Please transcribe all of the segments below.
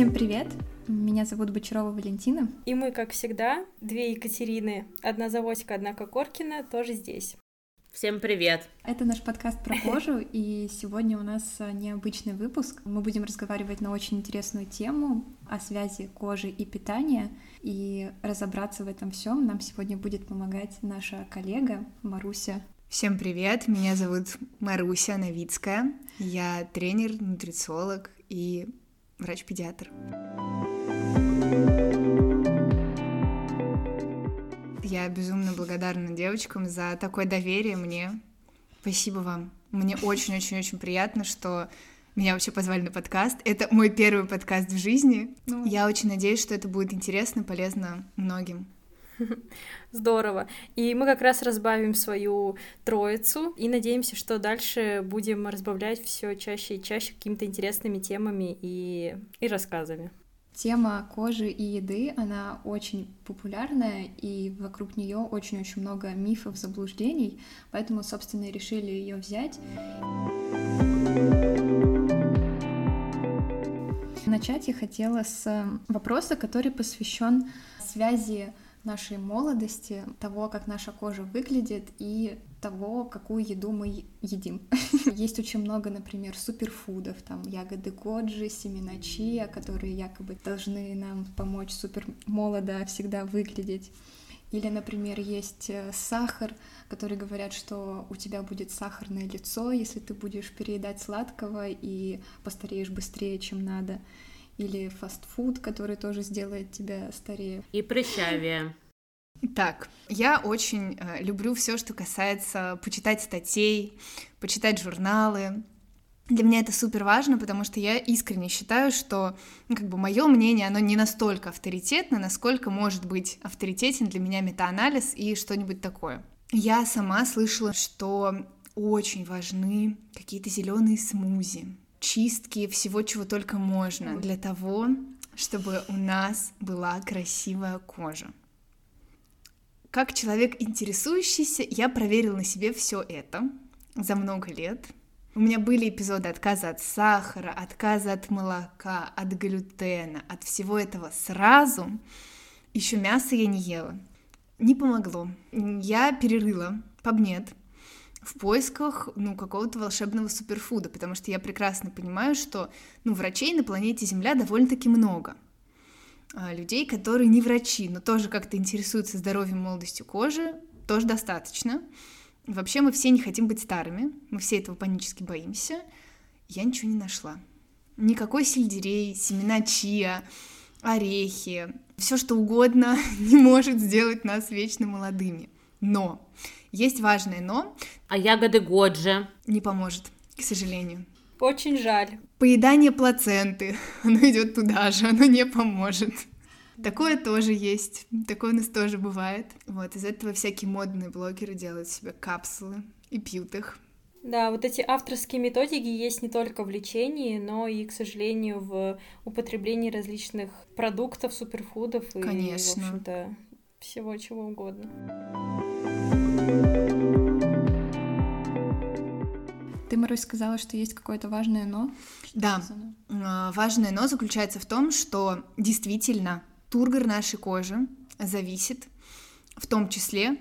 Всем привет! Меня зовут Бочарова Валентина. И мы, как всегда, две Екатерины, одна Заводька, одна Кокоркина, тоже здесь. Всем привет! Это наш подкаст про кожу, и сегодня у нас необычный выпуск. Мы будем разговаривать на очень интересную тему о связи кожи и питания, и разобраться в этом всем нам сегодня будет помогать наша коллега Маруся. Всем привет, меня зовут Маруся Новицкая, я тренер, нутрициолог и врач-педиатр. Я безумно благодарна девочкам за такое доверие мне. Спасибо вам. Мне очень-очень-очень приятно, что меня вообще позвали на подкаст. Это мой первый подкаст в жизни. Ну. Я очень надеюсь, что это будет интересно, полезно многим. Здорово. И мы как раз разбавим свою троицу и надеемся, что дальше будем разбавлять все чаще и чаще какими-то интересными темами и, и рассказами. Тема кожи и еды, она очень популярная, и вокруг нее очень-очень много мифов, заблуждений, поэтому, собственно, и решили ее взять. Начать я хотела с вопроса, который посвящен связи нашей молодости, того, как наша кожа выглядит и того, какую еду мы едим. Есть очень много, например, суперфудов, там ягоды коджи, семена чиа, которые якобы должны нам помочь супер молодо всегда выглядеть. Или, например, есть э, сахар, который говорят, что у тебя будет сахарное лицо, если ты будешь переедать сладкого и постареешь быстрее, чем надо или фастфуд, который тоже сделает тебя старее. И прыщавее. Так, я очень э, люблю все, что касается почитать статей, почитать журналы. Для меня это супер важно, потому что я искренне считаю, что ну, как бы мое мнение, оно не настолько авторитетно, насколько может быть авторитетен для меня метаанализ и что-нибудь такое. Я сама слышала, что очень важны какие-то зеленые смузи, чистки всего, чего только можно, для того, чтобы у нас была красивая кожа. Как человек интересующийся, я проверила на себе все это за много лет. У меня были эпизоды отказа от сахара, отказа от молока, от глютена, от всего этого сразу. Еще мясо я не ела. Не помогло. Я перерыла побнет в поисках, ну, какого-то волшебного суперфуда, потому что я прекрасно понимаю, что, ну, врачей на планете Земля довольно-таки много. А людей, которые не врачи, но тоже как-то интересуются здоровьем, молодостью кожи, тоже достаточно. Вообще мы все не хотим быть старыми, мы все этого панически боимся. Я ничего не нашла. Никакой сельдерей, семена чиа, орехи, все что угодно не может сделать нас вечно молодыми. Но есть важное но. А ягоды Годжи? Не поможет, к сожалению. Очень жаль. Поедание плаценты, оно идет туда же, оно не поможет. Такое тоже есть, такое у нас тоже бывает. Вот, из этого всякие модные блогеры делают себе капсулы и пьют их. Да, вот эти авторские методики есть не только в лечении, но и, к сожалению, в употреблении различных продуктов, суперфудов и, Конечно. в общем-то, всего чего угодно. Ты, Марусь, сказала, что есть какое-то важное «но». Да, а, важное «но» заключается в том, что действительно тургор нашей кожи зависит в том числе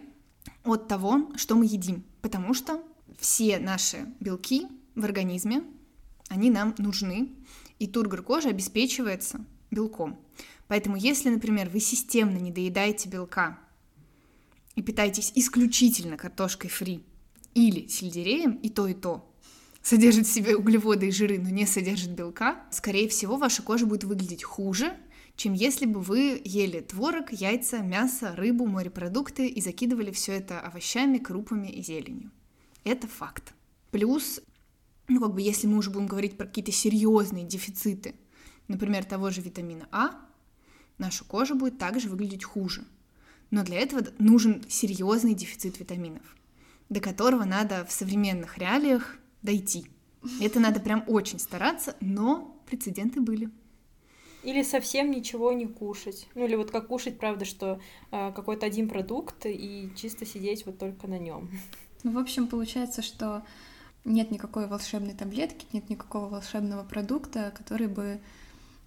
от того, что мы едим, потому что все наши белки в организме, они нам нужны, и тургор кожи обеспечивается белком. Поэтому если, например, вы системно не доедаете белка и питаетесь исключительно картошкой фри или сельдереем, и то, и то содержит в себе углеводы и жиры, но не содержит белка, скорее всего, ваша кожа будет выглядеть хуже, чем если бы вы ели творог, яйца, мясо, рыбу, морепродукты и закидывали все это овощами, крупами и зеленью. Это факт. Плюс, ну как бы если мы уже будем говорить про какие-то серьезные дефициты, например, того же витамина А, наша кожа будет также выглядеть хуже. Но для этого нужен серьезный дефицит витаминов, до которого надо в современных реалиях дойти. Это надо прям очень стараться, но прецеденты были. Или совсем ничего не кушать. Ну или вот как кушать, правда, что э, какой-то один продукт и чисто сидеть вот только на нем. Ну, в общем, получается, что нет никакой волшебной таблетки, нет никакого волшебного продукта, который бы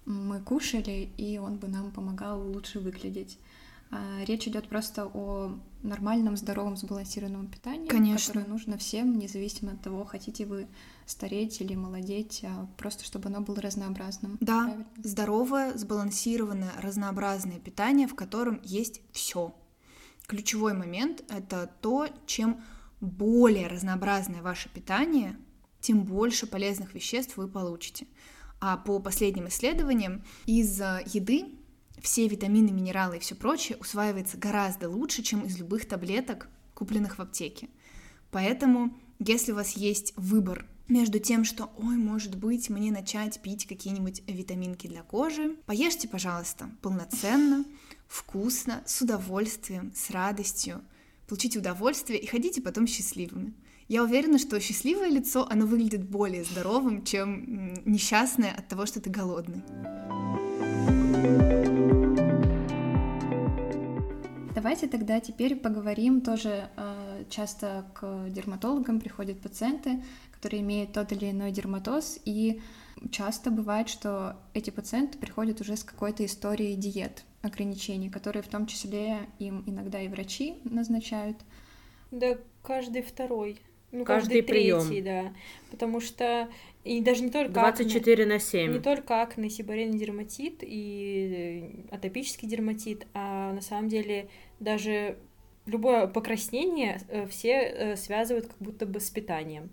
мы кушали, и он бы нам помогал лучше выглядеть. А речь идет просто о нормальном, здоровом, сбалансированном питании, Конечно. которое нужно всем, независимо от того, хотите вы стареть или молодеть, а просто чтобы оно было разнообразным. Да, Правильно? здоровое, сбалансированное, разнообразное питание, в котором есть все. Ключевой момент — это то, чем более разнообразное ваше питание, тем больше полезных веществ вы получите. А по последним исследованиям, из еды все витамины, минералы и все прочее усваивается гораздо лучше, чем из любых таблеток, купленных в аптеке. Поэтому, если у вас есть выбор между тем, что, ой, может быть, мне начать пить какие-нибудь витаминки для кожи, поешьте, пожалуйста, полноценно, вкусно, с удовольствием, с радостью, получите удовольствие и ходите потом счастливыми. Я уверена, что счастливое лицо, оно выглядит более здоровым, чем несчастное от того, что ты голодный. Давайте тогда теперь поговорим тоже. Э, часто к дерматологам приходят пациенты, которые имеют тот или иной дерматоз, и часто бывает, что эти пациенты приходят уже с какой-то историей диет, ограничений, которые в том числе им иногда и врачи назначают. Да, каждый второй. Ну, Каждый каждый, третий, прием. да. Потому что и даже не только 24 на акне, 7. не только акне, сибарейный дерматит и э, атопический дерматит, а на самом деле даже любое покраснение э, все э, связывают как будто бы с питанием.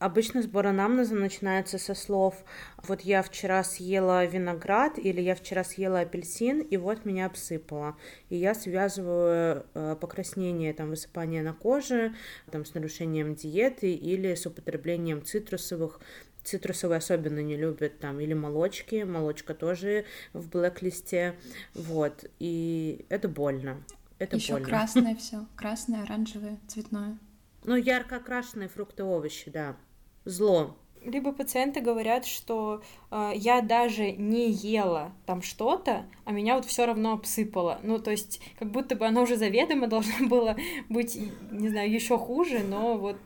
Обычно сбор анамнеза начинается со слов «Вот я вчера съела виноград» или «Я вчера съела апельсин, и вот меня обсыпало». И я связываю э, покраснение, там, высыпание на коже там, с нарушением диеты или с употреблением цитрусовых. Цитрусовые особенно не любят там или молочки, молочка тоже в блэк-листе, вот, и это больно, это Еще больно. красное все, красное, оранжевое, цветное. Ну, ярко окрашенные фрукты, овощи, да, зло. Либо пациенты говорят, что э, я даже не ела там что-то, а меня вот все равно обсыпало. Ну, то есть, как будто бы оно уже заведомо должно было быть, не знаю, еще хуже, но вот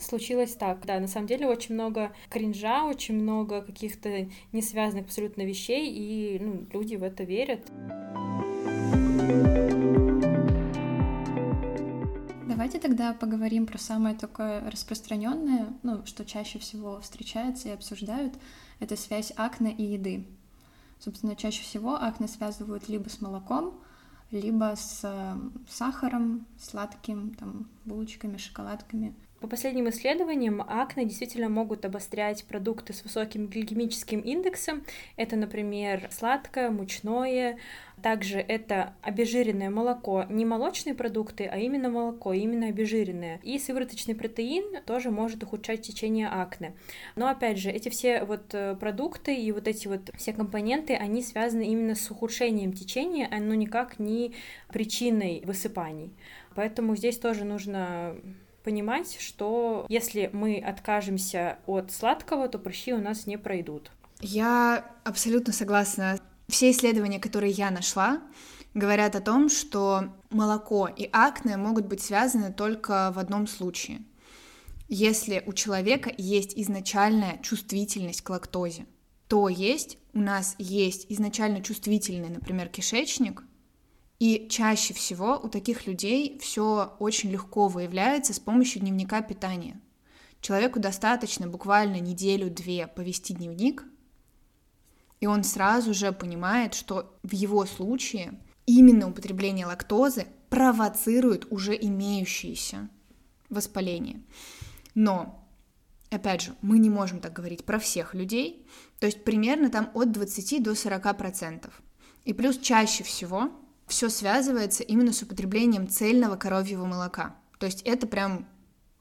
случилось так. Да, на самом деле очень много кринжа, очень много каких-то не связанных абсолютно вещей, и ну, люди в это верят. Давайте тогда поговорим про самое такое распространенное, ну, что чаще всего встречается и обсуждают, это связь акне и еды. Собственно, чаще всего акне связывают либо с молоком, либо с э, сахаром, сладким, там, булочками, шоколадками. По последним исследованиям, акне действительно могут обострять продукты с высоким гликемическим индексом. Это, например, сладкое, мучное. Также это обезжиренное молоко. Не молочные продукты, а именно молоко, именно обезжиренное. И сывороточный протеин тоже может ухудшать течение акне. Но опять же, эти все вот э, продукты и вот эти вот все компоненты, они связаны именно с ухудшением течения, а но никак не причиной высыпаний. Поэтому здесь тоже нужно понимать, что если мы откажемся от сладкого, то прыщи у нас не пройдут. Я абсолютно согласна. Все исследования, которые я нашла, говорят о том, что молоко и акне могут быть связаны только в одном случае. Если у человека есть изначальная чувствительность к лактозе, то есть у нас есть изначально чувствительный, например, кишечник, и чаще всего у таких людей все очень легко выявляется с помощью дневника питания. Человеку достаточно буквально неделю-две повести дневник, и он сразу же понимает, что в его случае именно употребление лактозы провоцирует уже имеющиеся воспаления. Но, опять же, мы не можем так говорить про всех людей, то есть примерно там от 20 до 40 процентов. И плюс чаще всего все связывается именно с употреблением цельного коровьего молока. То есть это прям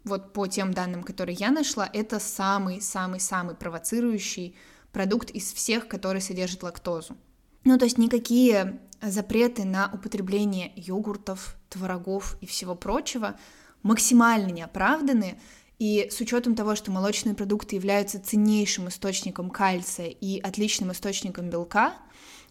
вот по тем данным, которые я нашла, это самый-самый-самый провоцирующий продукт из всех, который содержит лактозу. Ну, то есть никакие запреты на употребление йогуртов, творогов и всего прочего максимально не оправданы, и с учетом того, что молочные продукты являются ценнейшим источником кальция и отличным источником белка,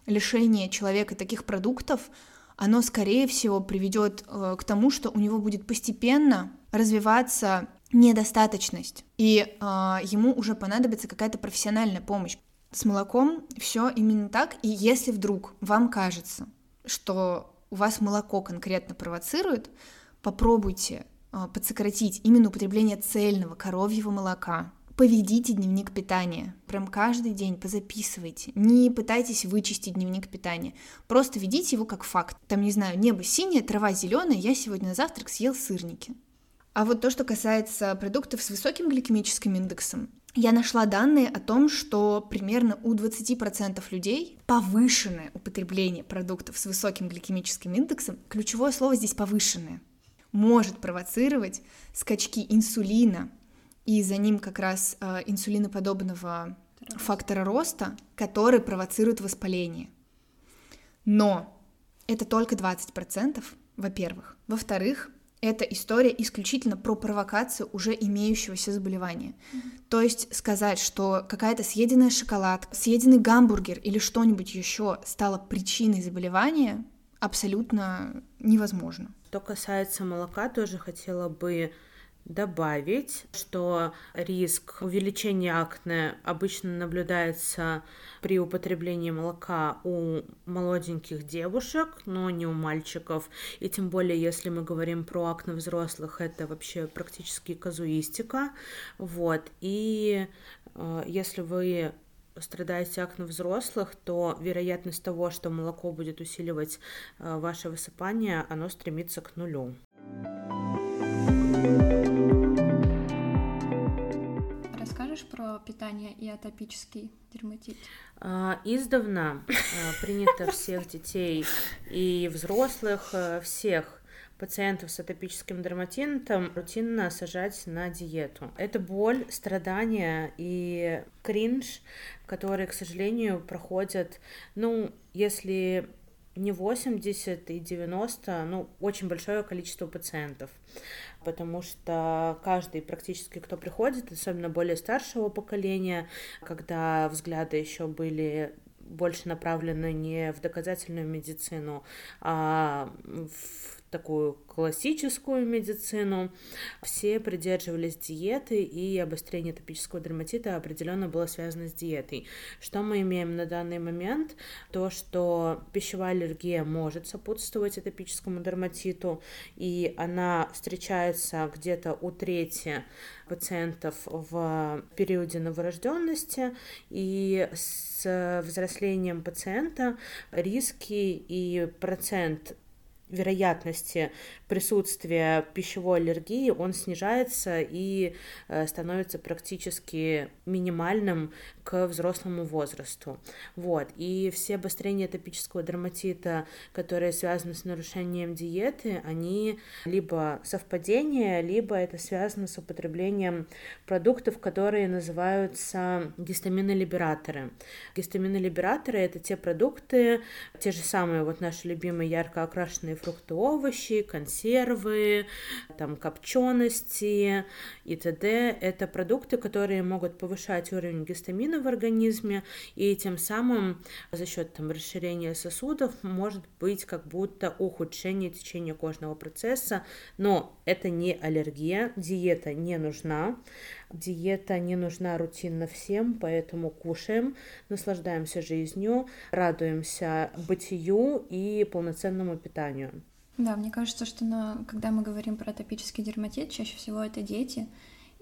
лишение человека таких продуктов, оно, скорее всего, приведет э, к тому, что у него будет постепенно развиваться недостаточность, и э, ему уже понадобится какая-то профессиональная помощь. С молоком все именно так, и если вдруг вам кажется, что у вас молоко конкретно провоцирует, попробуйте а, подсократить именно употребление цельного коровьего молока. Поведите дневник питания. Прям каждый день позаписывайте. Не пытайтесь вычистить дневник питания. Просто ведите его как факт. Там, не знаю, небо синее, трава зеленая, я сегодня на завтрак съел сырники. А вот то, что касается продуктов с высоким гликемическим индексом, я нашла данные о том, что примерно у 20% людей повышенное употребление продуктов с высоким гликемическим индексом, ключевое слово здесь повышенное, может провоцировать скачки инсулина и за ним как раз э, инсулиноподобного фактора роста, который провоцирует воспаление. Но это только 20%, во-первых. Во-вторых, это история исключительно про провокацию уже имеющегося заболевания. Mm-hmm. То есть сказать, что какая-то съеденная шоколадка, съеденный гамбургер или что-нибудь еще стало причиной заболевания, абсолютно невозможно. Что касается молока, тоже хотела бы добавить, что риск увеличения акне обычно наблюдается при употреблении молока у молоденьких девушек, но не у мальчиков. И тем более, если мы говорим про акне взрослых, это вообще практически казуистика. Вот. И э, если вы страдаете акне взрослых, то вероятность того, что молоко будет усиливать э, ваше высыпание, оно стремится к нулю. Расскажешь про питание и атопический дерматит? А, издавна а, принято всех детей и взрослых, а, всех пациентов с атопическим дерматитом рутинно сажать на диету. Это боль, страдания и кринж, которые, к сожалению, проходят, ну, если не 80 и 90, ну, очень большое количество пациентов, потому что каждый практически, кто приходит, особенно более старшего поколения, когда взгляды еще были больше направлены не в доказательную медицину, а в такую классическую медицину, все придерживались диеты, и обострение топического дерматита определенно было связано с диетой. Что мы имеем на данный момент? То, что пищевая аллергия может сопутствовать атопическому дерматиту, и она встречается где-то у трети пациентов в периоде новорожденности, и с взрослением пациента риски и процент вероятности присутствия пищевой аллергии, он снижается и э, становится практически минимальным к взрослому возрасту. Вот. И все обострения топического дерматита, которые связаны с нарушением диеты, они либо совпадение, либо это связано с употреблением продуктов, которые называются гистаминолибераторы. Гистаминолибераторы — это те продукты, те же самые вот наши любимые ярко окрашенные фрукты, овощи, консервы, там копчености и т.д. Это продукты, которые могут повышать уровень гистамина в организме, и тем самым за счет там, расширения сосудов может быть как будто ухудшение течения кожного процесса, но это не аллергия, диета не нужна, диета не нужна рутинно всем, поэтому кушаем, наслаждаемся жизнью, радуемся бытию и полноценному питанию. Да, мне кажется, что на, когда мы говорим про атопический дерматит, чаще всего это дети,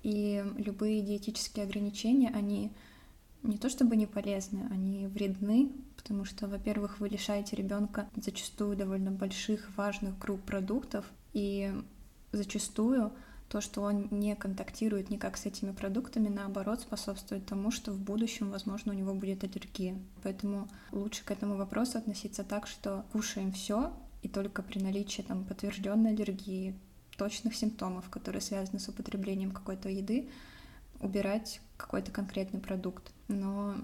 и любые диетические ограничения, они не то чтобы не полезны, они вредны, потому что, во-первых, вы лишаете ребенка зачастую довольно больших, важных групп продуктов, и зачастую то, что он не контактирует никак с этими продуктами, наоборот, способствует тому, что в будущем, возможно, у него будет аллергия. Поэтому лучше к этому вопросу относиться так, что кушаем все, и только при наличии там подтвержденной аллергии, точных симптомов, которые связаны с употреблением какой-то еды, убирать какой-то конкретный продукт, но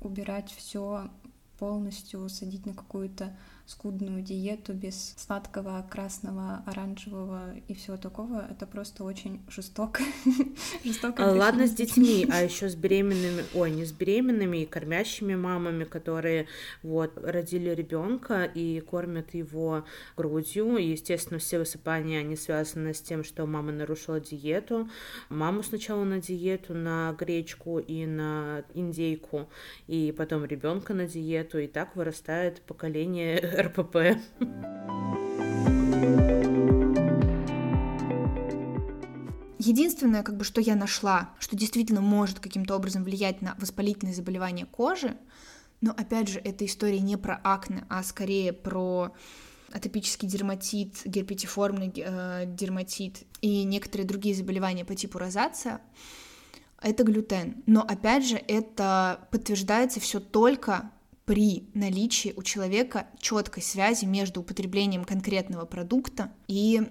убирать все полностью, садить на какую-то скудную диету без сладкого, красного, оранжевого и всего такого, это просто очень жестоко. жестоко а, Ладно с детьми, а еще с беременными, ой, не с беременными и кормящими мамами, которые вот родили ребенка и кормят его грудью. И, естественно, все высыпания, они связаны с тем, что мама нарушила диету. Маму сначала на диету, на гречку и на индейку, и потом ребенка на диету, и так вырастает поколение РПП. Единственное, как бы, что я нашла, что действительно может каким-то образом влиять на воспалительные заболевания кожи, но опять же, эта история не про акне, а скорее про атопический дерматит, герпетиформный э, дерматит и некоторые другие заболевания по типу розация, это глютен. Но опять же, это подтверждается все только при наличии у человека четкой связи между употреблением конкретного продукта и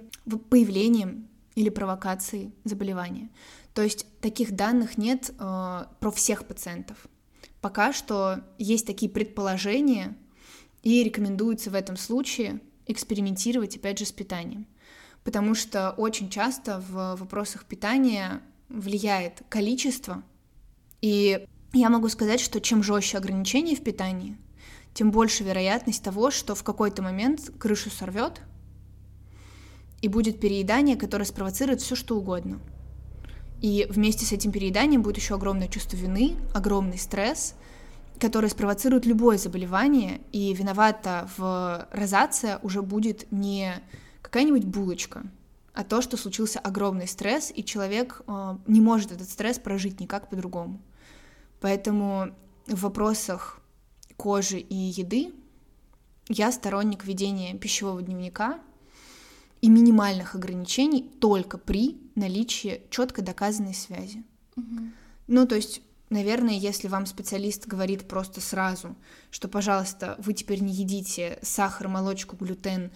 появлением или провокацией заболевания. То есть таких данных нет э, про всех пациентов. Пока что есть такие предположения, и рекомендуется в этом случае экспериментировать, опять же, с питанием. Потому что очень часто в вопросах питания влияет количество, и я могу сказать, что чем жестче ограничения в питании, тем больше вероятность того, что в какой-то момент крышу сорвет, и будет переедание, которое спровоцирует все что угодно. И вместе с этим перееданием будет еще огромное чувство вины, огромный стресс, который спровоцирует любое заболевание, и виновата в розация уже будет не какая-нибудь булочка, а то, что случился огромный стресс, и человек э, не может этот стресс прожить никак по-другому. Поэтому в вопросах кожи и еды я сторонник ведения пищевого дневника и минимальных ограничений только при наличии четко доказанной связи. Угу. Ну, то есть, наверное, если вам специалист говорит просто сразу, что, пожалуйста, вы теперь не едите сахар, молочку, глютен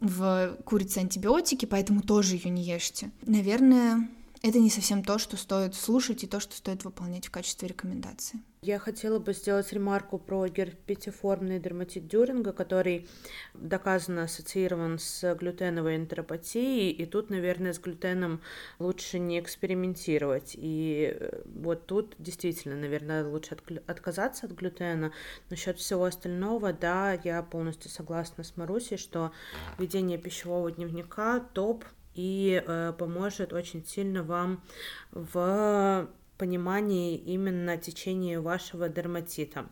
в курице антибиотики, поэтому тоже ее не ешьте. Наверное, это не совсем то, что стоит слушать и то, что стоит выполнять в качестве рекомендации. Я хотела бы сделать ремарку про герпетиформный дерматит Дюринга, который доказанно ассоциирован с глютеновой энтеропатией, и тут, наверное, с глютеном лучше не экспериментировать. И э, вот тут действительно, наверное, лучше отказаться от глютена. Насчет всего остального, да, я полностью согласна с Марусей, что ведение пищевого дневника топ и э, поможет очень сильно вам в понимании именно течения вашего дерматита.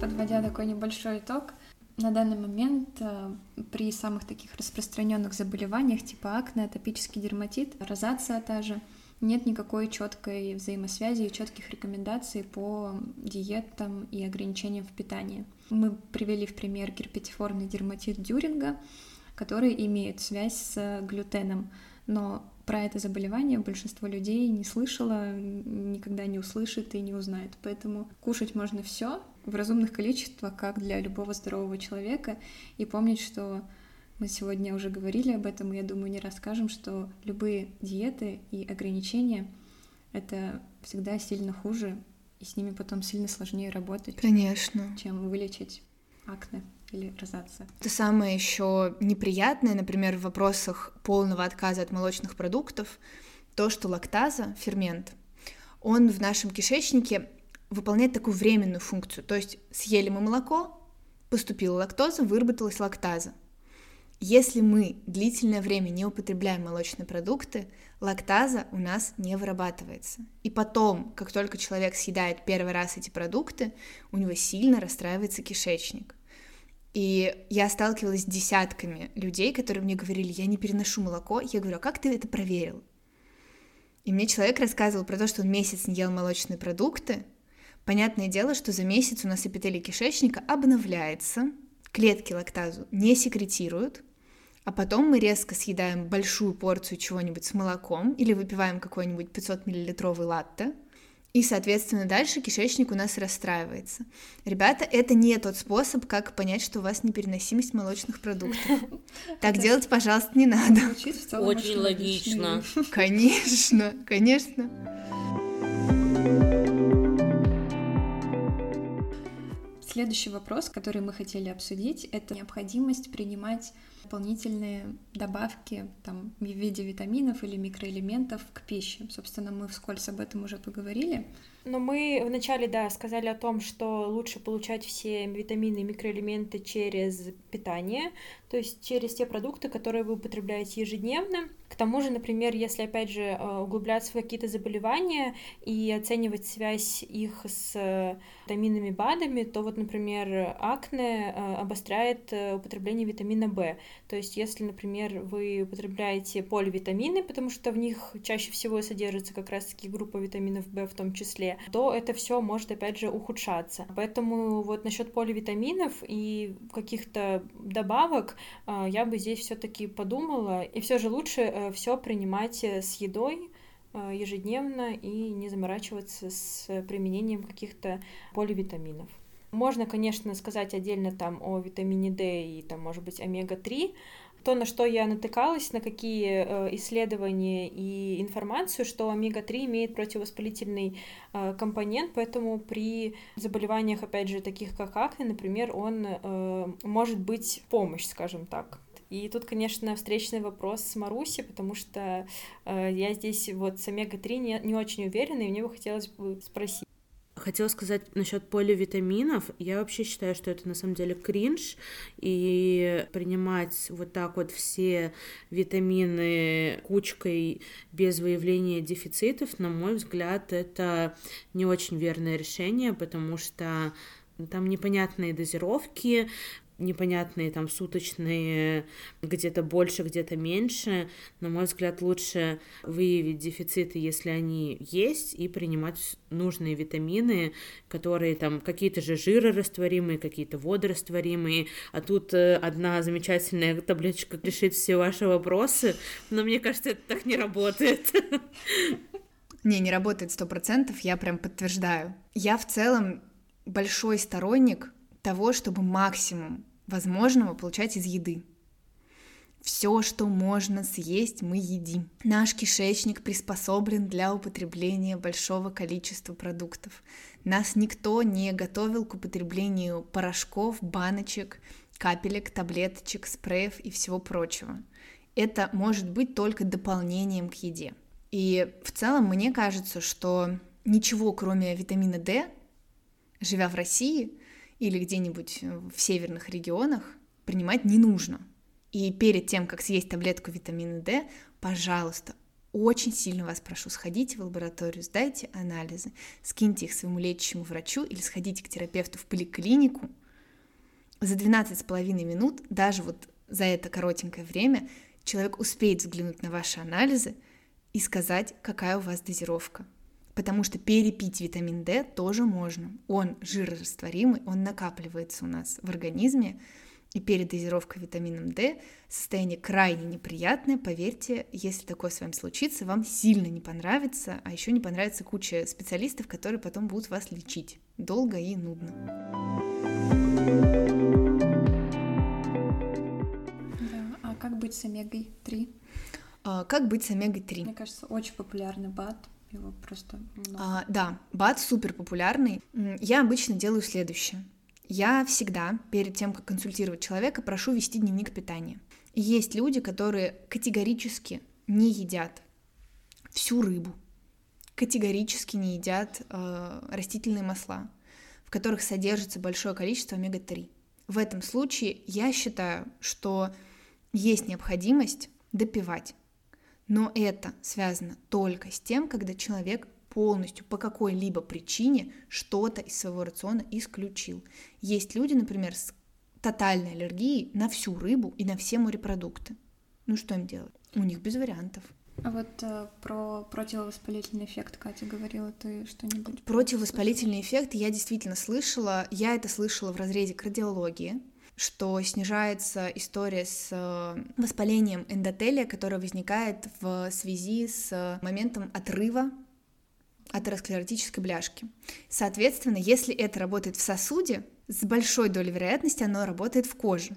Подводя такой небольшой итог, на данный момент э, при самых таких распространенных заболеваниях типа акне, атопический дерматит, розация та же, нет никакой четкой взаимосвязи и четких рекомендаций по диетам и ограничениям в питании. Мы привели в пример герпетиформный дерматит Дюринга, который имеет связь с глютеном, но про это заболевание большинство людей не слышало, никогда не услышит и не узнает. Поэтому кушать можно все в разумных количествах, как для любого здорового человека, и помнить, что мы сегодня уже говорили об этом, и я думаю, не расскажем, что любые диеты и ограничения — это всегда сильно хуже, и с ними потом сильно сложнее работать. Конечно. Чем вылечить акне или розация. Это самое еще неприятное, например, в вопросах полного отказа от молочных продуктов, то, что лактаза, фермент, он в нашем кишечнике выполняет такую временную функцию. То есть съели мы молоко, поступила лактоза, выработалась лактаза. Если мы длительное время не употребляем молочные продукты, лактаза у нас не вырабатывается. И потом, как только человек съедает первый раз эти продукты, у него сильно расстраивается кишечник. И я сталкивалась с десятками людей, которые мне говорили, я не переношу молоко. Я говорю, а как ты это проверил? И мне человек рассказывал про то, что он месяц не ел молочные продукты. Понятное дело, что за месяц у нас эпителий кишечника обновляется, клетки лактазу не секретируют, а потом мы резко съедаем большую порцию чего-нибудь с молоком или выпиваем какой-нибудь 500 миллилитровый латте, и, соответственно, дальше кишечник у нас расстраивается. Ребята, это не тот способ, как понять, что у вас непереносимость молочных продуктов. Так делать, пожалуйста, не надо. Очень логично. Конечно, конечно. Следующий вопрос, который мы хотели обсудить, это необходимость принимать дополнительные добавки там, в виде витаминов или микроэлементов к пище. Собственно, мы вскользь об этом уже поговорили. Но мы вначале, да, сказали о том, что лучше получать все витамины и микроэлементы через питание, то есть через те продукты, которые вы употребляете ежедневно. К тому же, например, если, опять же, э, углубляться в какие-то заболевания и оценивать связь их с э, витаминами БАДами, то вот, например, акне э, обостряет употребление витамина В. То есть, если, например, вы употребляете поливитамины, потому что в них чаще всего содержится как раз-таки группа витаминов В в том числе, то это все может, опять же, ухудшаться. Поэтому вот насчет поливитаминов и каких-то добавок я бы здесь все-таки подумала, и все же лучше Э, все принимать э, с едой э, ежедневно и не заморачиваться с применением каких-то поливитаминов. Можно, конечно, сказать отдельно там о витамине D и там, может быть, омега-3, то, на что я натыкалась, на какие исследования и информацию, что омега-3 имеет противовоспалительный компонент, поэтому при заболеваниях, опять же, таких как акне, например, он может быть помощь, скажем так. И тут, конечно, встречный вопрос с Маруси, потому что э, я здесь вот с омега-3 не, не очень уверена, и мне бы хотелось бы спросить. Хотела сказать насчет поливитаминов. Я вообще считаю, что это на самом деле кринж, и принимать вот так вот все витамины кучкой без выявления дефицитов, на мой взгляд, это не очень верное решение, потому что там непонятные дозировки, непонятные там суточные, где-то больше, где-то меньше. На мой взгляд, лучше выявить дефициты, если они есть, и принимать нужные витамины, которые там какие-то же жирорастворимые, какие-то водорастворимые. А тут э, одна замечательная таблеточка решит все ваши вопросы, но мне кажется, это так не работает. Не, не работает сто процентов, я прям подтверждаю. Я в целом большой сторонник того, чтобы максимум возможного получать из еды. Все, что можно съесть, мы едим. Наш кишечник приспособлен для употребления большого количества продуктов. Нас никто не готовил к употреблению порошков, баночек, капелек, таблеточек, спреев и всего прочего. Это может быть только дополнением к еде. И в целом мне кажется, что ничего, кроме витамина D, живя в России, или где-нибудь в северных регионах, принимать не нужно. И перед тем, как съесть таблетку витамина D, пожалуйста, очень сильно вас прошу, сходите в лабораторию, сдайте анализы, скиньте их своему лечащему врачу или сходите к терапевту в поликлинику. За 12,5 минут, даже вот за это коротенькое время, человек успеет взглянуть на ваши анализы и сказать, какая у вас дозировка потому что перепить витамин D тоже можно. Он жирорастворимый, он накапливается у нас в организме, и перед дозировкой витамином D состояние крайне неприятное, поверьте, если такое с вами случится, вам сильно не понравится, а еще не понравится куча специалистов, которые потом будут вас лечить долго и нудно. Да, а как быть с омегой-3? А, как быть с омегой-3? Мне кажется, очень популярный БАД, его просто много. А, да, бат супер популярный. Я обычно делаю следующее. Я всегда перед тем, как консультировать человека, прошу вести дневник питания. есть люди, которые категорически не едят всю рыбу, категорически не едят э, растительные масла, в которых содержится большое количество омега-3. В этом случае я считаю, что есть необходимость допивать но это связано только с тем, когда человек полностью по какой-либо причине что-то из своего рациона исключил. Есть люди, например, с тотальной аллергией на всю рыбу и на все морепродукты. Ну что им делать? У них без вариантов. А вот э, про противовоспалительный эффект Катя говорила, ты что-нибудь? Противовоспалительный эффект я действительно слышала. Я это слышала в разрезе кардиологии что снижается история с э, воспалением эндотелия, которое возникает в связи с моментом отрыва атеросклеротической бляшки. Соответственно, если это работает в сосуде, с большой долей вероятности оно работает в коже,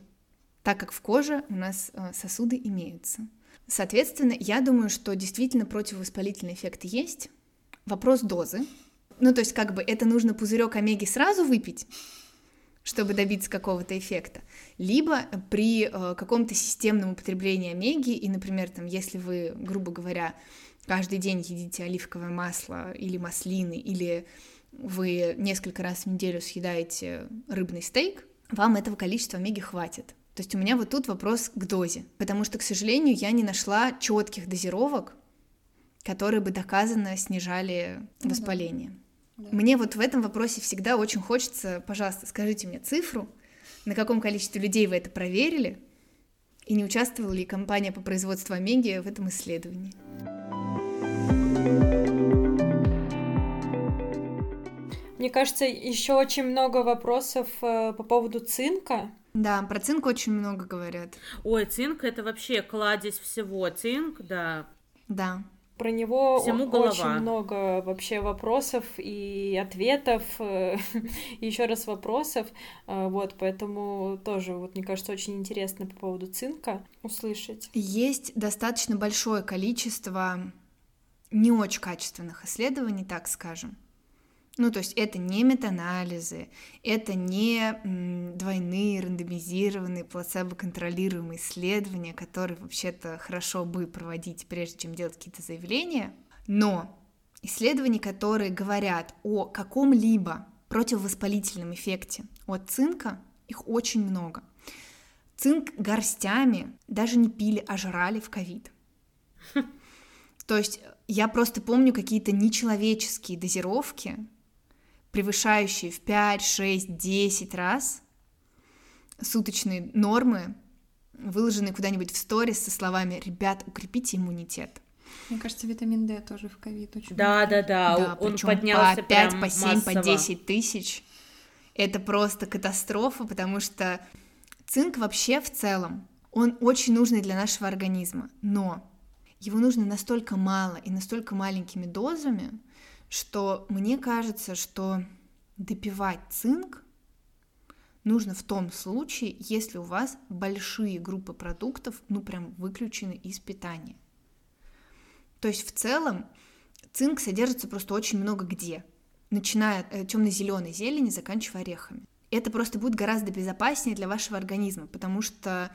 так как в коже у нас э, сосуды имеются. Соответственно, я думаю, что действительно противовоспалительный эффект есть. Вопрос дозы. Ну, то есть, как бы это нужно пузырек омеги сразу выпить, чтобы добиться какого-то эффекта, либо при э, каком-то системном употреблении омеги, и, например, там, если вы, грубо говоря, каждый день едите оливковое масло или маслины, или вы несколько раз в неделю съедаете рыбный стейк, вам этого количества омеги хватит. То есть у меня вот тут вопрос к дозе, потому что, к сожалению, я не нашла четких дозировок, которые бы доказанно снижали ну воспаление. Да. Мне вот в этом вопросе всегда очень хочется, пожалуйста, скажите мне цифру, на каком количестве людей вы это проверили, и не участвовала ли компания по производству омеги в этом исследовании. Мне кажется, еще очень много вопросов э, по поводу цинка. Да, про цинк очень много говорят. Ой, цинк это вообще кладезь всего. Цинк, да. Да. Про него Всему голова. очень много вообще вопросов и ответов, э, еще раз вопросов, э, вот, поэтому тоже, вот, мне кажется, очень интересно по поводу цинка услышать. Есть достаточно большое количество не очень качественных исследований, так скажем, ну, то есть это не метаанализы, это не двойные рандомизированные плацебо-контролируемые исследования, которые вообще-то хорошо бы проводить, прежде чем делать какие-то заявления, но исследования, которые говорят о каком-либо противовоспалительном эффекте от цинка, их очень много. Цинк горстями даже не пили, а жрали в ковид. То есть я просто помню какие-то нечеловеческие дозировки, превышающие в 5, 6, 10 раз суточные нормы, выложенные куда-нибудь в сторис со словами «Ребят, укрепите иммунитет». Мне кажется, витамин D тоже в ковид очень Да, да, да, да он поднялся по 5, по 7, массово. по 10 тысяч. Это просто катастрофа, потому что цинк вообще в целом, он очень нужный для нашего организма, но его нужно настолько мало и настолько маленькими дозами, что мне кажется, что допивать цинк нужно в том случае, если у вас большие группы продуктов, ну прям выключены из питания. То есть в целом цинк содержится просто очень много где, начиная от э, темно-зеленой зелени, заканчивая орехами. Это просто будет гораздо безопаснее для вашего организма, потому что,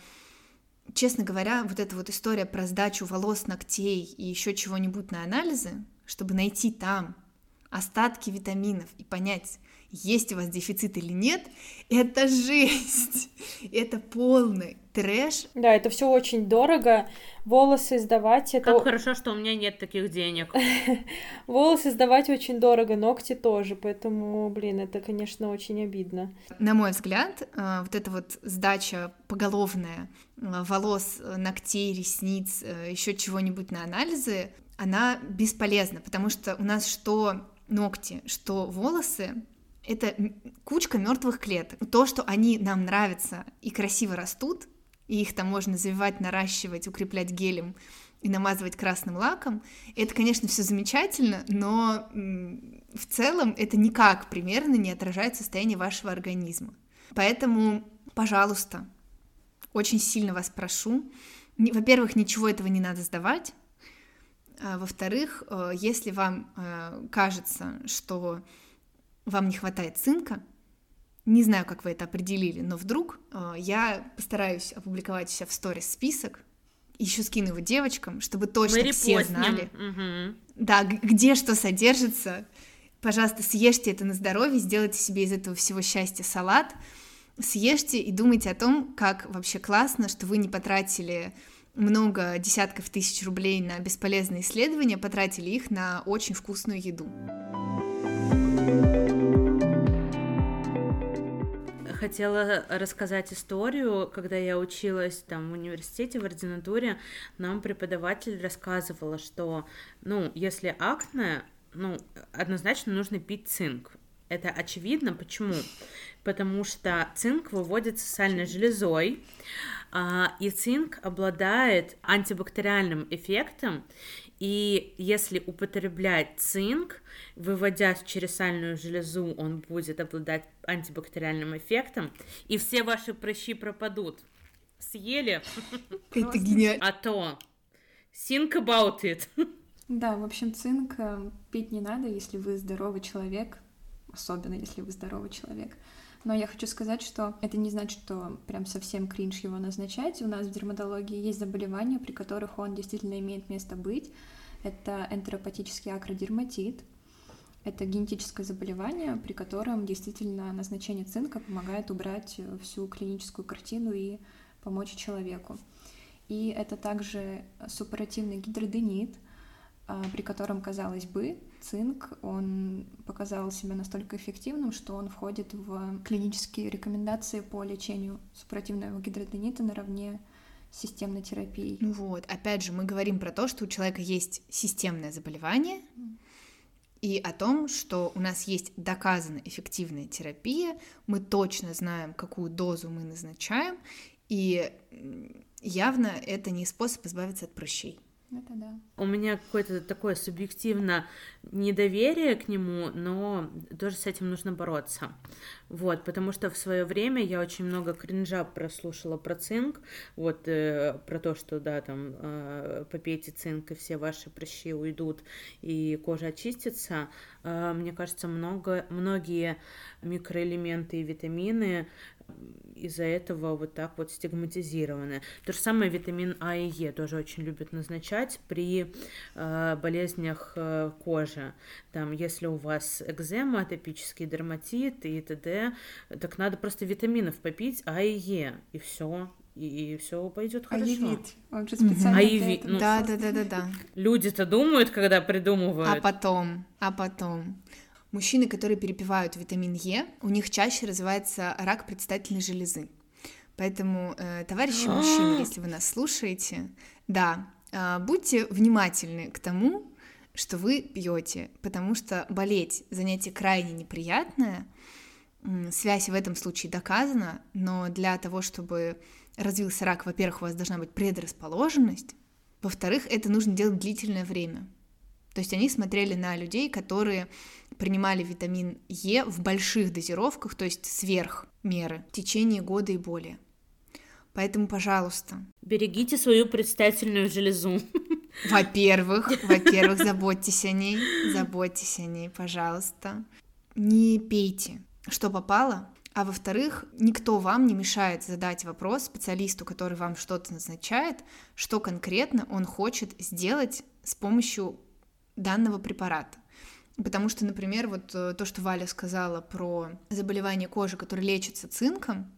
честно говоря, вот эта вот история про сдачу волос, ногтей и еще чего-нибудь на анализы, чтобы найти там остатки витаминов и понять, есть у вас дефицит или нет, это жесть, это полный трэш. Да, это все очень дорого. Волосы сдавать это... Как хорошо, что у меня нет таких денег. Волосы сдавать очень дорого, ногти тоже, поэтому, блин, это, конечно, очень обидно. На мой взгляд, э, вот эта вот сдача поголовная э, волос, ногтей, ресниц, э, еще чего-нибудь на анализы, она бесполезна, потому что у нас что ногти, что волосы — это кучка мертвых клеток. То, что они нам нравятся и красиво растут, и их там можно завивать, наращивать, укреплять гелем и намазывать красным лаком, это, конечно, все замечательно, но в целом это никак примерно не отражает состояние вашего организма. Поэтому, пожалуйста, очень сильно вас прошу, во-первых, ничего этого не надо сдавать, во-вторых, э, если вам э, кажется, что вам не хватает цинка, не знаю, как вы это определили, но вдруг э, я постараюсь опубликовать себя в сторис список, еще скину его девочкам, чтобы точно Мы все знали, угу. да, где что содержится. Пожалуйста, съешьте это на здоровье, сделайте себе из этого всего счастья салат, съешьте и думайте о том, как вообще классно, что вы не потратили много десятков тысяч рублей на бесполезные исследования, потратили их на очень вкусную еду. хотела рассказать историю, когда я училась там в университете, в ординатуре, нам преподаватель рассказывала, что, ну, если акне, ну, однозначно нужно пить цинк. Это очевидно. Почему? Потому что цинк выводится сальной железой, а, и цинк обладает антибактериальным эффектом, и если употреблять цинк, выводя через сальную железу, он будет обладать антибактериальным эффектом, и все ваши прыщи пропадут. Съели? Это гениально. А то. Think about it. Да, в общем, цинк э, пить не надо, если вы здоровый человек, особенно если вы здоровый человек Но я хочу сказать, что это не значит, что прям совсем кринж его назначать. У нас в дерматологии есть заболевания, при которых он действительно имеет место быть. Это энтеропатический акродерматит. Это генетическое заболевание, при котором действительно назначение цинка помогает убрать всю клиническую картину и помочь человеку. И это также суппаративный гидроденит, при котором, казалось бы, цинк, он показал себя настолько эффективным, что он входит в клинические рекомендации по лечению суппаративного гидроденита наравне с системной терапией. Ну вот, опять же, мы говорим про то, что у человека есть системное заболевание, и о том, что у нас есть доказанно эффективная терапия, мы точно знаем, какую дозу мы назначаем, и явно это не способ избавиться от прыщей. Это да. У меня какое-то такое субъективно недоверие к нему, но тоже с этим нужно бороться. Вот, потому что в свое время я очень много кринжа прослушала про цинк, вот, э, про то, что, да, там, э, попейте цинк, и все ваши прыщи уйдут, и кожа очистится. Э, мне кажется, много, многие микроэлементы и витамины из-за этого вот так вот стигматизированы. То же самое витамин А и Е тоже очень любят назначать при э, болезнях э, кожи. Там, если у вас экзема, атопический дерматит и т.д., так надо просто витаминов попить А и Е, и все и, и все пойдет хорошо. Аевит. Он же специально Аевит. для этого Ну, Да, да, да, да, да. Люди-то думают, когда придумывают. А потом, а потом. Мужчины, которые перепивают витамин Е, у них чаще развивается рак предстательной железы. Поэтому, э, товарищи мужчины, если вы нас слушаете, да, э, будьте внимательны к тому, что вы пьете, потому что болеть занятие крайне неприятное. Связь в этом случае доказана, но для того, чтобы развился рак, во-первых, у вас должна быть предрасположенность, во-вторых, это нужно делать длительное время. То есть они смотрели на людей, которые принимали витамин Е в больших дозировках, то есть сверх меры, в течение года и более. Поэтому, пожалуйста, Берегите свою предстательную железу. во-первых, во-первых, заботьтесь о ней, заботьтесь о ней, пожалуйста. Не пейте, что попало, а во-вторых, никто вам не мешает задать вопрос специалисту, который вам что-то назначает, что конкретно он хочет сделать с помощью данного препарата. Потому что, например, вот э, то, что Валя сказала про заболевание кожи, которое лечится цинком,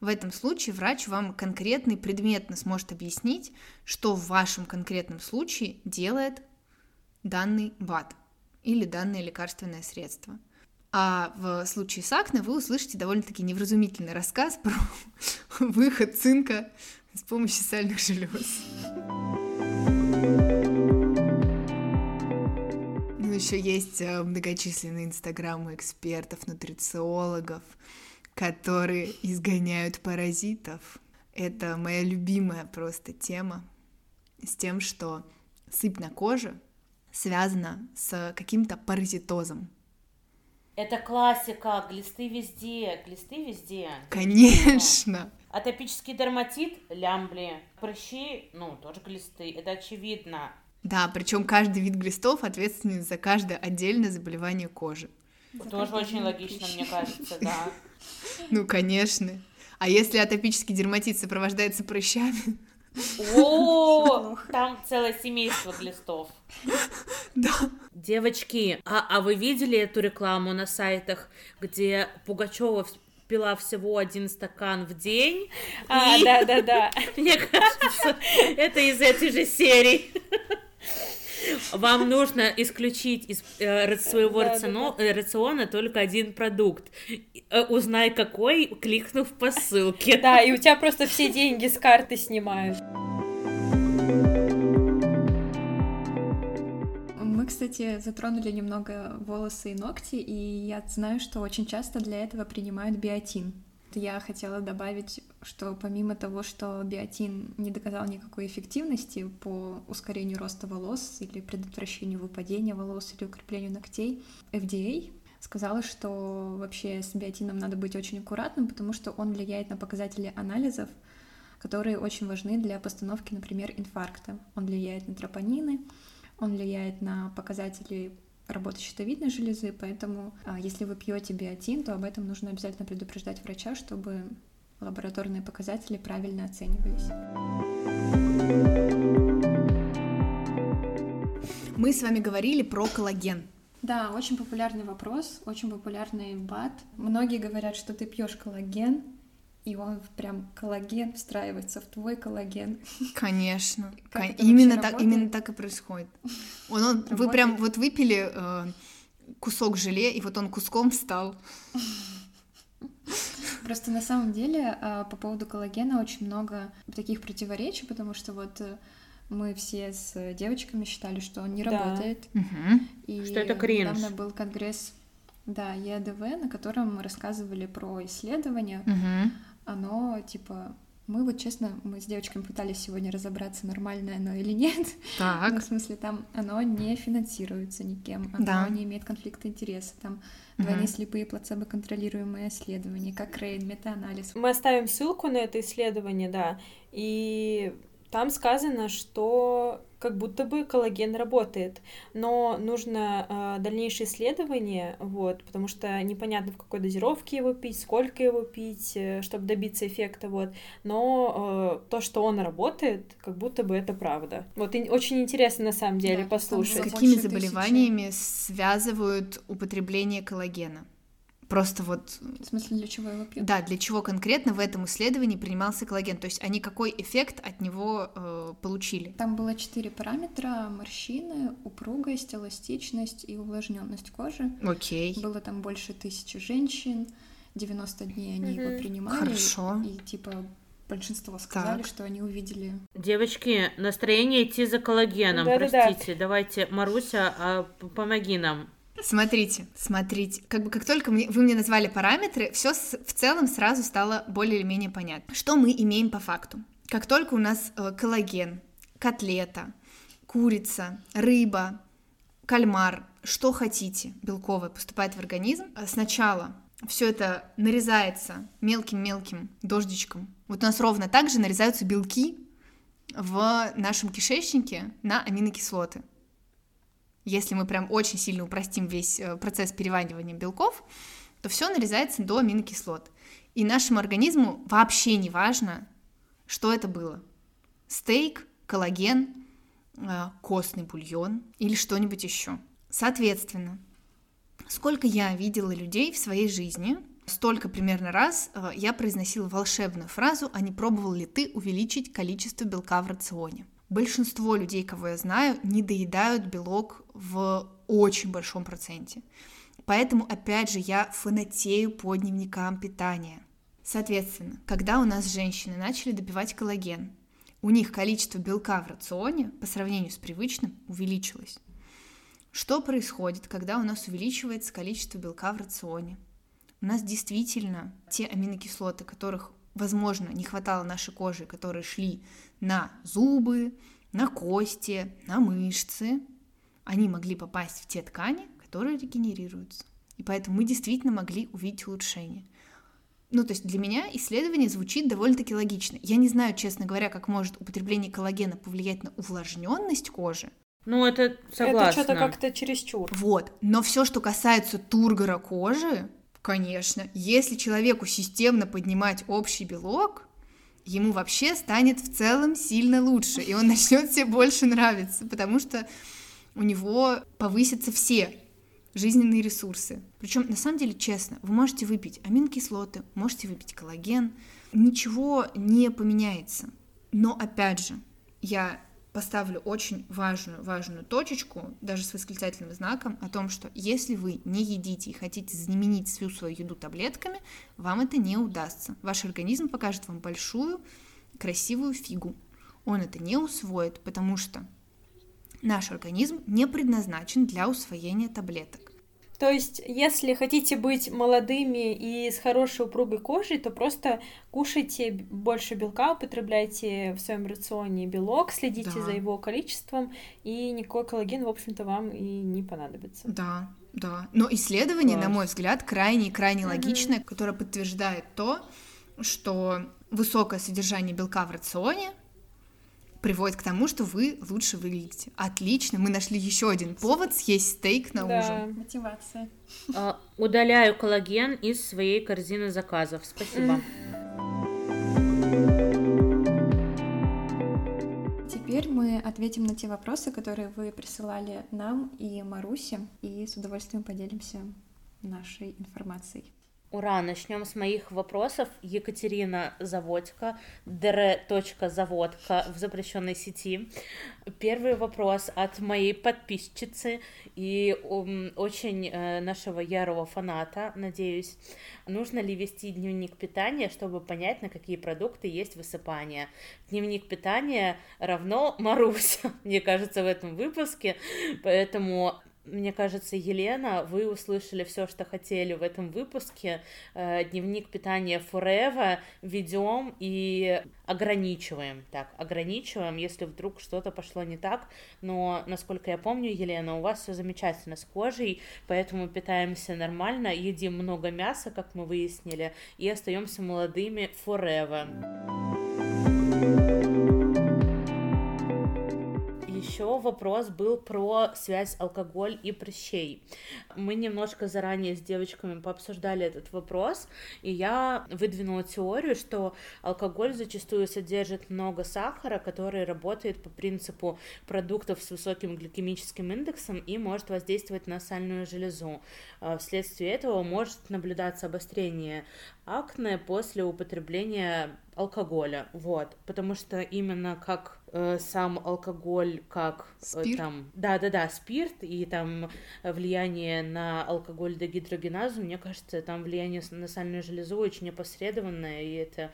в этом случае врач вам конкретно и предметно сможет объяснить, что в вашем конкретном случае делает данный БАД или данное лекарственное средство. А в случае с акне вы услышите довольно-таки невразумительный рассказ про выход цинка с помощью сальных желез. Еще есть э, многочисленные инстаграмы экспертов, нутрициологов, которые изгоняют паразитов. Это моя любимая просто тема с тем, что сыпь на коже связана с каким-то паразитозом. Это классика, глисты везде, глисты везде. Конечно. Атопический дерматит, лямбли, прыщи, ну, тоже глисты, это очевидно. Да, причем каждый вид глистов ответственен за каждое отдельное заболевание кожи. Тоже очень логично, мне кажется, да. Ну, конечно. А если атопический дерматит сопровождается прыщами? О, там целое семейство глистов. Да. Девочки, а, а вы видели эту рекламу на сайтах, где Пугачева пила всего один стакан в день? А, И- да-да-да. Мне кажется, это из этой же серии. Вам нужно исключить из э, своего Да, да, рациона, э, рациона только один продукт. Э, Узнай какой, кликнув по ссылке. Да, и у тебя просто все деньги с карты снимают. Мы, кстати, затронули немного волосы и ногти, и я знаю, что очень часто для этого принимают биотин. Я хотела добавить, что помимо того, что биотин не доказал никакой эффективности по ускорению роста волос или предотвращению выпадения волос или укреплению ногтей, FDA сказала, что вообще с биотином надо быть очень аккуратным, потому что он влияет на показатели анализов, которые очень важны для постановки, например, инфаркта. Он влияет на тропонины, он влияет на показатели работы щитовидной железы, поэтому а, если вы пьете биотин, то об этом нужно обязательно предупреждать врача, чтобы лабораторные показатели правильно оценивались. Мы с вами говорили про коллаген. Да, очень популярный вопрос, очень популярный бат. Многие говорят, что ты пьешь коллаген, и он прям коллаген встраивается в твой коллаген. Конечно. Кон... Именно так, именно так и происходит. Он, он, вы прям вот выпили э, кусок желе, и вот он куском стал. Просто на самом деле э, по поводу коллагена очень много таких противоречий, потому что вот э, мы все с девочками считали, что он не да. работает. Угу. И что это кринж. Недавно был конгресс, да, ЕДВ, на котором рассказывали про исследования. Угу оно типа мы вот честно, мы с девочками пытались сегодня разобраться, нормальное оно или нет. Так. Ну, в смысле, там оно не финансируется никем, оно да. не имеет конфликта интереса. Там угу. двойные слепые плацебо-контролируемые исследования, как Рейн, метаанализ. Мы оставим ссылку на это исследование, да, и там сказано, что как будто бы коллаген работает, но нужно э, дальнейшее исследование, вот, потому что непонятно в какой дозировке его пить, сколько его пить, э, чтобы добиться эффекта, вот, но э, то, что он работает, как будто бы это правда. Вот и очень интересно на самом деле да, послушать. С какими заболеваниями тысячи. связывают употребление коллагена? Просто вот... В смысле, для чего его пьют? Да, для чего конкретно в этом исследовании принимался коллаген. То есть они какой эффект от него э, получили? Там было четыре параметра. Морщины, упругость, эластичность и увлажненность кожи. Окей. Было там больше тысячи женщин. 90 дней они mm-hmm. его принимали. Хорошо. И, типа большинство сказали, так. что они увидели. Девочки, настроение идти за коллагеном. Да, Простите, да, да. давайте, Маруся, а, помоги нам. Смотрите, смотрите. Как бы как только мне, вы мне назвали параметры, все в целом сразу стало более или менее понятно. Что мы имеем по факту? Как только у нас э, коллаген, котлета, курица, рыба, кальмар, что хотите, белковое, поступает в организм, э, сначала все это нарезается мелким-мелким дождичком. Вот у нас ровно так же нарезаются белки в нашем кишечнике на аминокислоты если мы прям очень сильно упростим весь э, процесс переваривания белков, то все нарезается до аминокислот. И нашему организму вообще не важно, что это было. Стейк, коллаген, э, костный бульон или что-нибудь еще. Соответственно, сколько я видела людей в своей жизни, столько примерно раз э, я произносила волшебную фразу «А не пробовал ли ты увеличить количество белка в рационе?» Большинство людей, кого я знаю, не доедают белок в очень большом проценте. Поэтому, опять же, я фанатею по дневникам питания. Соответственно, когда у нас женщины начали добивать коллаген, у них количество белка в рационе по сравнению с привычным увеличилось. Что происходит, когда у нас увеличивается количество белка в рационе? У нас действительно те аминокислоты, которых, возможно, не хватало нашей кожи, которые шли на зубы, на кости, на мышцы, они могли попасть в те ткани, которые регенерируются. И поэтому мы действительно могли увидеть улучшение. Ну, то есть для меня исследование звучит довольно-таки логично. Я не знаю, честно говоря, как может употребление коллагена повлиять на увлажненность кожи. Ну, это согласна. Это что-то как-то чересчур. Вот. Но все, что касается тургора кожи, конечно, если человеку системно поднимать общий белок, ему вообще станет в целом сильно лучше, и он начнет себе больше нравиться, потому что у него повысятся все жизненные ресурсы. Причем, на самом деле, честно, вы можете выпить аминокислоты, можете выпить коллаген, ничего не поменяется. Но, опять же, я поставлю очень важную, важную точечку, даже с восклицательным знаком, о том, что если вы не едите и хотите заменить всю свою еду таблетками, вам это не удастся. Ваш организм покажет вам большую, красивую фигу. Он это не усвоит, потому что наш организм не предназначен для усвоения таблеток. То есть, если хотите быть молодыми и с хорошей упругой кожей, то просто кушайте больше белка, употребляйте в своем рационе белок, следите да. за его количеством, и никакой коллаген, в общем-то, вам и не понадобится. Да, да. Но исследование, Класс. на мой взгляд, крайне-крайне логичное, которое подтверждает то, что высокое содержание белка в рационе приводит к тому, что вы лучше выглядите. Отлично, мы нашли еще один повод съесть стейк на Да. ужин. Мотивация. А, Удаляю коллаген из своей корзины заказов. Спасибо. Теперь мы ответим на те вопросы, которые вы присылали нам и Марусе, и с удовольствием поделимся нашей информацией. Ура, начнем с моих вопросов. Екатерина Заводько, dr.заводка в запрещенной сети. Первый вопрос от моей подписчицы и очень э, нашего ярого фаната, надеюсь. Нужно ли вести дневник питания, чтобы понять, на какие продукты есть высыпание? Дневник питания равно Маруся, мне кажется, в этом выпуске, поэтому мне кажется, Елена, вы услышали все, что хотели в этом выпуске. Э, Дневник питания Forever ведем и ограничиваем. Так, ограничиваем, если вдруг что-то пошло не так. Но, насколько я помню, Елена, у вас все замечательно с кожей, поэтому питаемся нормально, едим много мяса, как мы выяснили, и остаемся молодыми Forever. Еще вопрос был про связь алкоголь и прыщей. Мы немножко заранее с девочками пообсуждали этот вопрос, и я выдвинула теорию, что алкоголь зачастую содержит много сахара, который работает по принципу продуктов с высоким гликемическим индексом и может воздействовать на сальную железу. А Вследствие этого может наблюдаться обострение акне после употребления алкоголя, вот, потому что именно как э, сам алкоголь, как э, Спирт? там, да-да-да, спирт и там влияние на алкоголь дегидрогеназу, мне кажется, там влияние на сальную железу очень опосредованное, и это,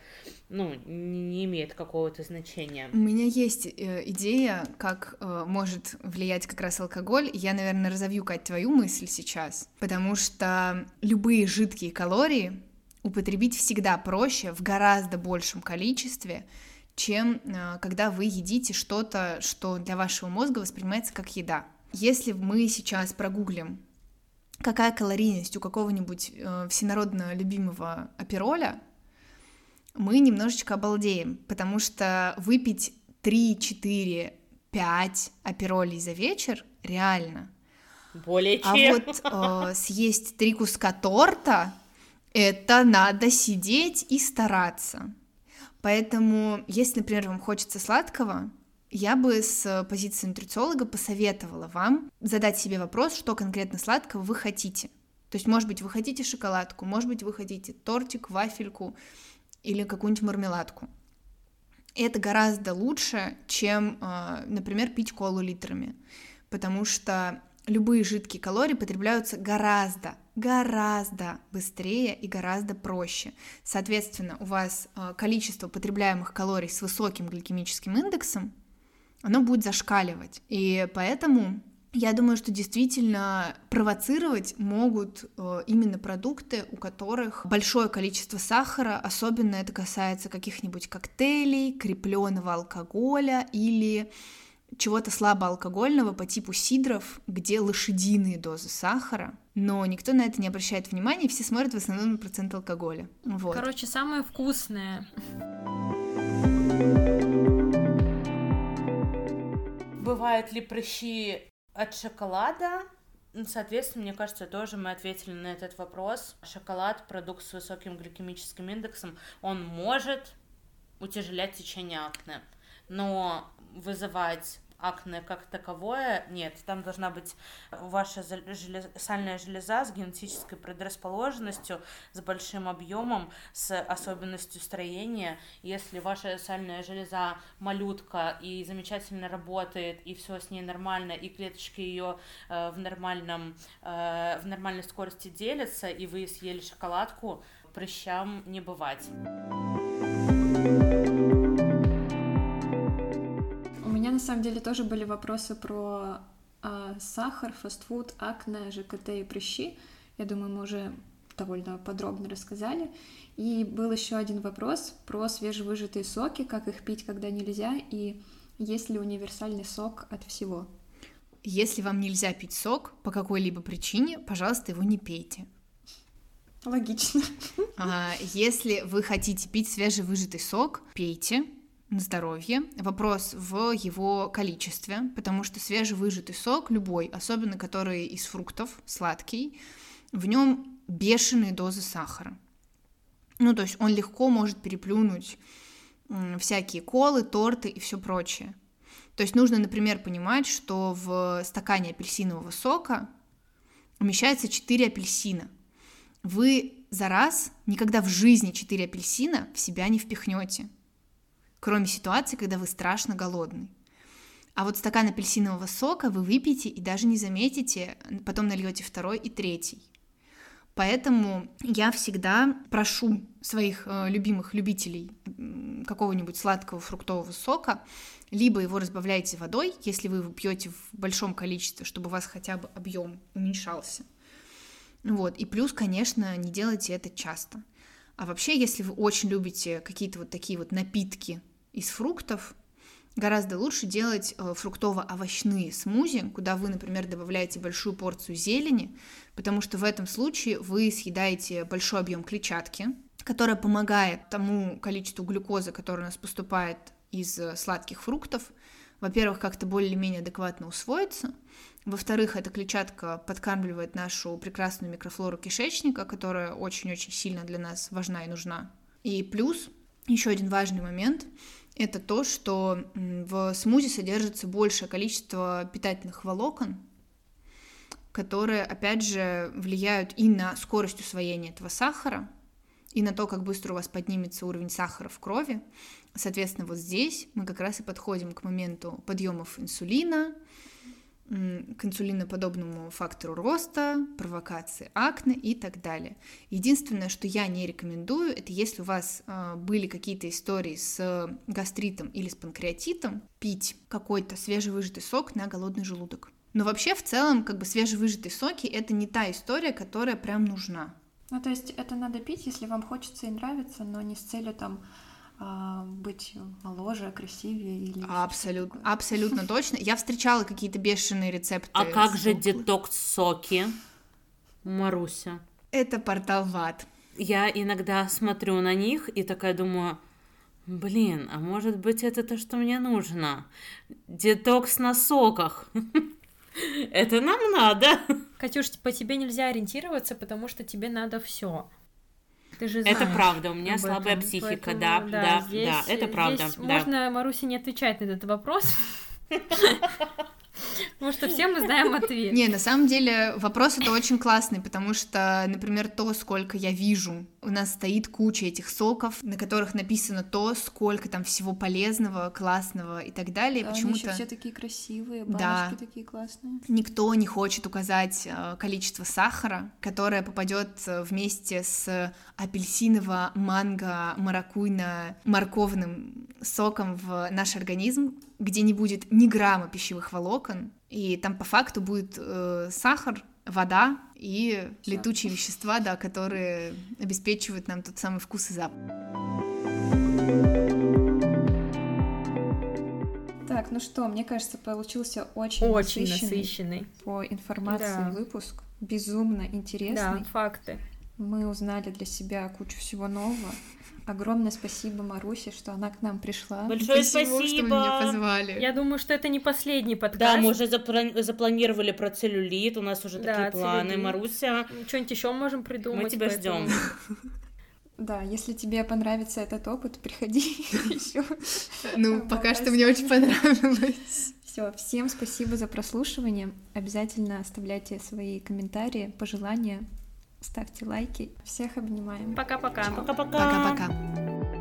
ну, не, не имеет какого-то значения. У меня есть э, идея, как э, может влиять как раз алкоголь. Я, наверное, разовью, Кать, твою мысль сейчас, потому что любые жидкие калории употребить всегда проще в гораздо большем количестве, чем э, когда вы едите что-то, что для вашего мозга воспринимается как еда. Если мы сейчас прогуглим, какая калорийность у какого-нибудь э, всенародно любимого апероля, мы немножечко обалдеем, потому что выпить 3, 4, 5 аперолей за вечер реально. Более А чем. вот э, съесть три куска торта это надо сидеть и стараться. Поэтому, если, например, вам хочется сладкого, я бы с позиции нутрициолога посоветовала вам задать себе вопрос, что конкретно сладкого вы хотите. То есть, может быть, вы хотите шоколадку, может быть, вы хотите тортик, вафельку или какую-нибудь мармеладку. Это гораздо лучше, чем, э, например, пить колу литрами, потому что любые жидкие калории потребляются гораздо, гораздо быстрее и гораздо проще. Соответственно, у вас э, количество потребляемых калорий с высоким гликемическим индексом, оно будет зашкаливать. И поэтому я думаю, что действительно провоцировать могут э, именно продукты, у которых большое количество сахара, особенно это касается каких-нибудь коктейлей, крепленного алкоголя или чего-то слабоалкогольного по типу сидров, где лошадиные дозы сахара, но никто на это не обращает внимания, и все смотрят в основном на процент алкоголя. Вот. Короче, самое вкусное. Бывают ли прыщи от шоколада? Ну, Соответственно, мне кажется, тоже мы ответили на этот вопрос. Шоколад, продукт с высоким гликемическим индексом, он может утяжелять течение акне, но вызывать акне как таковое нет. Там должна быть ваша желез- сальная железа с генетической предрасположенностью, с большим объемом, с особенностью строения. Если ваша сальная железа малютка и замечательно работает, и все с ней нормально, и клеточки ее в нормальном э, в нормальной скорости делятся, и вы съели шоколадку, прыщам не бывать. Меня на самом деле тоже были вопросы про а, сахар, фастфуд, акне, ЖКТ и прыщи. Я думаю, мы уже довольно подробно рассказали. И был еще один вопрос про свежевыжатые соки, как их пить, когда нельзя, и есть ли универсальный сок от всего. Если вам нельзя пить сок по какой-либо причине, пожалуйста, его не пейте. Логично. А, Если вы хотите пить свежевыжатый сок, пейте. На здоровье, вопрос в его количестве, потому что свежевыжатый сок, любой, особенно который из фруктов, сладкий, в нем бешеные дозы сахара. Ну, то есть он легко может переплюнуть всякие колы, торты и все прочее. То есть нужно, например, понимать, что в стакане апельсинового сока умещается 4 апельсина. Вы за раз никогда в жизни 4 апельсина в себя не впихнете, кроме ситуации, когда вы страшно голодный. А вот стакан апельсинового сока вы выпьете и даже не заметите, потом нальете второй и третий. Поэтому я всегда прошу своих э, любимых любителей какого-нибудь сладкого фруктового сока, либо его разбавляйте водой, если вы его пьете в большом количестве, чтобы у вас хотя бы объем уменьшался. Вот. И плюс, конечно, не делайте это часто. А вообще, если вы очень любите какие-то вот такие вот напитки из фруктов, Гораздо лучше делать э, фруктово-овощные смузи, куда вы, например, добавляете большую порцию зелени, потому что в этом случае вы съедаете большой объем клетчатки, которая помогает тому количеству глюкозы, которое у нас поступает из э, сладких фруктов, во-первых, как-то более-менее адекватно усвоиться, во-вторых, эта клетчатка подкармливает нашу прекрасную микрофлору кишечника, которая очень-очень сильно для нас важна и нужна. И плюс, еще один важный момент — это то, что в смузи содержится большее количество питательных волокон, которые, опять же, влияют и на скорость усвоения этого сахара, и на то, как быстро у вас поднимется уровень сахара в крови. Соответственно, вот здесь мы как раз и подходим к моменту подъемов инсулина, к инсулиноподобному фактору роста, провокации акне и так далее. Единственное, что я не рекомендую, это если у вас э, были какие-то истории с гастритом или с панкреатитом, пить какой-то свежевыжатый сок на голодный желудок. Но вообще в целом как бы свежевыжатые соки это не та история, которая прям нужна. Ну то есть это надо пить, если вам хочется и нравится, но не с целью там а, быть моложе, красивее или абсолютно, абсолютно точно. Я встречала какие-то бешеные рецепты. А как же детокс-соки, Маруся? Это портал ВАД. Я иногда смотрю на них и такая думаю, блин, а может быть это то, что мне нужно? Детокс на соках. Это нам надо. Катюш, по тебе нельзя ориентироваться, потому что тебе надо все. Ты же знаешь это правда, у меня слабая этом. психика, Поэтому, да, да, да, здесь, да, это правда. Здесь да. Можно Марусе не отвечать на этот вопрос. Потому что все мы знаем ответ. Не, на самом деле вопрос это очень классный, потому что, например, то, сколько я вижу, у нас стоит куча этих соков, на которых написано то, сколько там всего полезного, классного и так далее. Да, Почему-то все такие красивые, баночки да. такие классные. Никто не хочет указать э, количество сахара, которое попадет э, вместе с апельсиново, манго, маракуйно, морковным соком в наш организм, где не будет ни грамма пищевых волокон, и там по факту будет э, сахар, вода и Всё. летучие вещества, да, которые обеспечивают нам тот самый вкус и запах. Так, ну что, мне кажется, получился очень, очень насыщенный, насыщенный по информации да. выпуск, безумно интересный. Да, факты. Мы узнали для себя кучу всего нового. Огромное спасибо Марусе, что она к нам пришла. Большое спасибо, спасибо. что вы меня позвали. Я думаю, что это не последний подкаст. Да, мы уже запла- запланировали про целлюлит, у нас уже да, такие планы. Целлюлит. Маруся, что-нибудь еще можем придумать. Мы тебя ждем. Да, если тебе понравится этот опыт, приходи еще. Ну, пока что мне очень понравилось. Все, всем спасибо за прослушивание. Обязательно оставляйте свои комментарии, пожелания ставьте лайки. Всех обнимаем. Пока-пока. Пока-пока. Пока-пока.